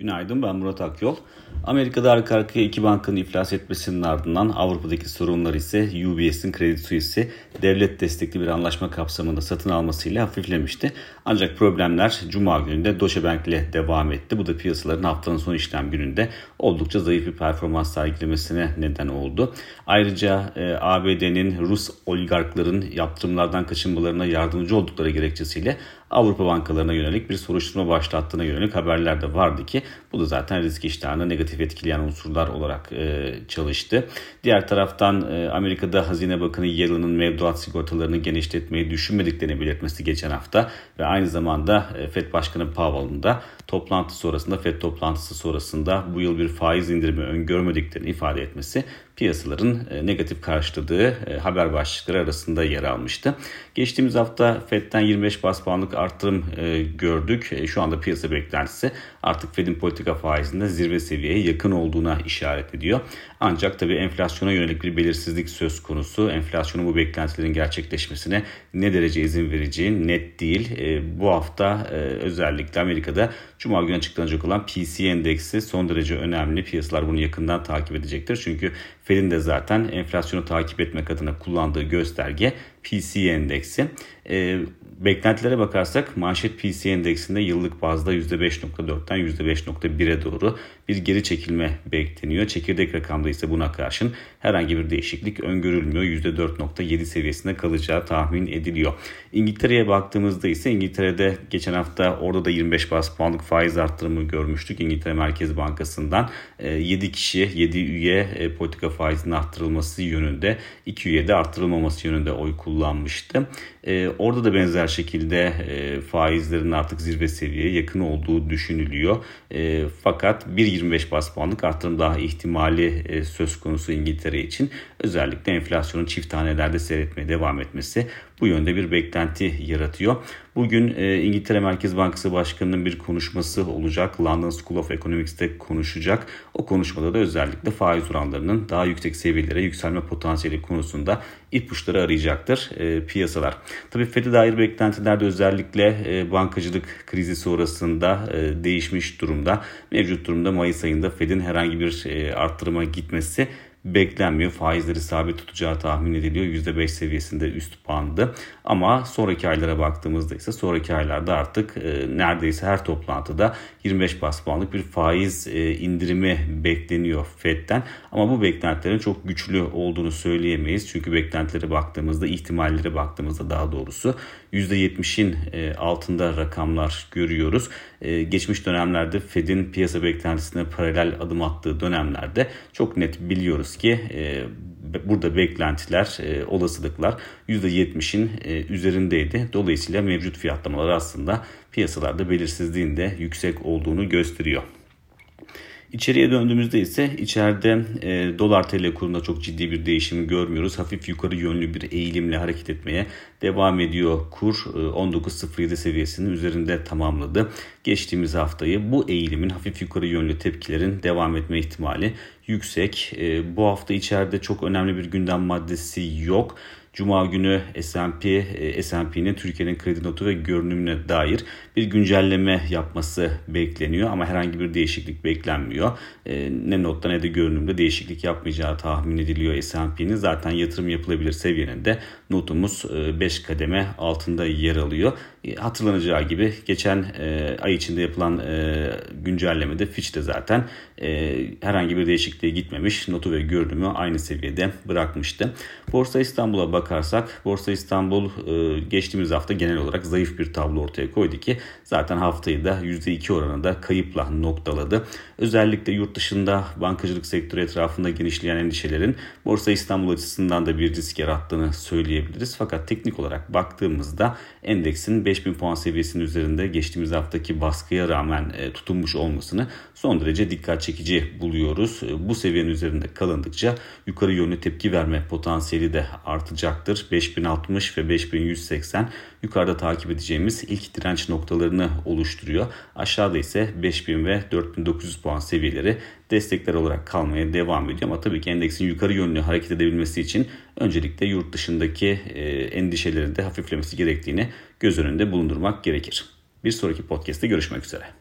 Günaydın ben Murat Akyol. Amerika'da arka arkaya iki bankanın iflas etmesinin ardından Avrupa'daki sorunlar ise UBS'in Credit Suisse'i devlet destekli bir anlaşma kapsamında satın almasıyla hafiflemişti. Ancak problemler Cuma gününde Deutsche Bank ile devam etti. Bu da piyasaların haftanın son işlem gününde oldukça zayıf bir performans sergilemesine neden oldu. Ayrıca e, ABD'nin Rus oligarkların yaptırımlardan kaçınmalarına yardımcı oldukları gerekçesiyle Avrupa bankalarına yönelik bir soruşturma başlattığına yönelik haberler de vardı ki bu da zaten risk iştahını negatif etkileyen unsurlar olarak e, çalıştı. Diğer taraftan e, Amerika'da Hazine Bakanı Yellen'ın mevduat sigortalarını genişletmeyi düşünmediklerini belirtmesi geçen hafta ve aynı zamanda e, FED Başkanı Powell'ın da toplantı sonrasında FED toplantısı sonrasında bu yıl bir faiz indirimi öngörmediklerini ifade etmesi piyasaların e, negatif karşıladığı e, haber başlıkları arasında yer almıştı. Geçtiğimiz hafta Fed'den 25 bas puanlık arttırım e, gördük. Şu anda piyasa beklentisi artık Fed'in politika faizinde zirve seviyeye yakın olduğuna işaret ediyor. Ancak tabii enflasyona yönelik bir belirsizlik söz konusu. Enflasyonun bu beklentilerin gerçekleşmesine ne derece izin vereceği net değil. Bu hafta özellikle Amerika'da Cuma günü açıklanacak olan PC endeksi son derece önemli. Piyasalar bunu yakından takip edecektir. Çünkü Fed'in de zaten enflasyonu takip etmek adına kullandığı gösterge PC endeksi. E, beklentilere bakarsak manşet PC endeksinde yıllık bazda %5.4'ten %5.1'e doğru bir geri çekilme bekleniyor. Çekirdek rakamda ise buna karşın herhangi bir değişiklik öngörülmüyor. %4.7 seviyesinde kalacağı tahmin ediliyor. İngiltere'ye baktığımızda ise İngiltere'de geçen hafta orada da 25 bas puanlık faiz arttırımı görmüştük. İngiltere Merkez Bankası'ndan 7 e, kişi 7 üye e, politika faizinin arttırılması yönünde 2 üye de arttırılmaması yönünde oy kullanmıştı. E, orada da benzer şekilde faizlerin artık zirve seviyeye yakın olduğu düşünülüyor. Fakat 1.25 bas puanlık arttırım daha ihtimali söz konusu İngiltere için. Özellikle enflasyonun çift tanelerde seyretmeye devam etmesi bu yönde bir beklenti yaratıyor. Bugün e, İngiltere Merkez Bankası Başkanı'nın bir konuşması olacak. London School of Economics'te konuşacak. O konuşmada da özellikle faiz oranlarının daha yüksek seviyelere yükselme potansiyeli konusunda ipuçları arayacaktır e, piyasalar. Tabii FED'e dair beklentilerde özellikle e, bankacılık krizi sonrasında e, değişmiş durumda. Mevcut durumda Mayıs ayında FED'in herhangi bir e, arttırıma gitmesi beklenmiyor. Faizleri sabit tutacağı tahmin ediliyor. %5 seviyesinde üst bandı. Ama sonraki aylara baktığımızda ise sonraki aylarda artık e, neredeyse her toplantıda 25 bas puanlık bir faiz e, indirimi bekleniyor FED'den. Ama bu beklentilerin çok güçlü olduğunu söyleyemeyiz. Çünkü beklentilere baktığımızda, ihtimallere baktığımızda daha doğrusu %70'in e, altında rakamlar görüyoruz. E, geçmiş dönemlerde Fed'in piyasa beklentisine paralel adım attığı dönemlerde çok net biliyoruz ki e, burada beklentiler, olasılıklar %70'in üzerindeydi. Dolayısıyla mevcut fiyatlamalar aslında piyasalarda belirsizliğin de yüksek olduğunu gösteriyor. İçeriye döndüğümüzde ise içeride e, dolar tl kurunda çok ciddi bir değişim görmüyoruz. Hafif yukarı yönlü bir eğilimle hareket etmeye devam ediyor. Kur e, 19.07 seviyesinin üzerinde tamamladı. Geçtiğimiz haftayı bu eğilimin hafif yukarı yönlü tepkilerin devam etme ihtimali yüksek. E, bu hafta içeride çok önemli bir gündem maddesi yok. Cuma günü S&P, e, S&P'nin Türkiye'nin kredi notu ve görünümüne dair bir güncelleme yapması bekleniyor ama herhangi bir değişiklik beklenmiyor. E, ne notta ne de görünümde değişiklik yapmayacağı tahmin ediliyor S&P'nin. Zaten yatırım yapılabilir seviyenin de notumuz 5 e, kademe altında yer alıyor. Hatırlanacağı gibi geçen ay içinde yapılan güncellemede Fitch de zaten herhangi bir değişikliğe gitmemiş. Notu ve görünümü aynı seviyede bırakmıştı. Borsa İstanbul'a bakarsak Borsa İstanbul e, geçtiğimiz hafta genel olarak zayıf bir tablo ortaya koydu ki zaten haftayı da %2 oranında kayıpla noktaladı. Özellikle yurt dışında bankacılık sektörü etrafında genişleyen endişelerin Borsa İstanbul açısından da bir risk yarattığını söyleyebiliriz. Fakat teknik olarak baktığımızda endeksin 5000 puan seviyesinin üzerinde geçtiğimiz haftaki baskıya rağmen e, tutunmuş olmasını son derece dikkat çekici buluyoruz. E, bu seviyenin üzerinde kalındıkça yukarı yönlü tepki verme potansiyeli de artacak olacaktır. 5060 ve 5180 yukarıda takip edeceğimiz ilk direnç noktalarını oluşturuyor. Aşağıda ise 5000 ve 4900 puan seviyeleri destekler olarak kalmaya devam ediyor. Ama tabii ki endeksin yukarı yönlü hareket edebilmesi için öncelikle yurt dışındaki e, endişelerin de hafiflemesi gerektiğini göz önünde bulundurmak gerekir. Bir sonraki podcast'te görüşmek üzere.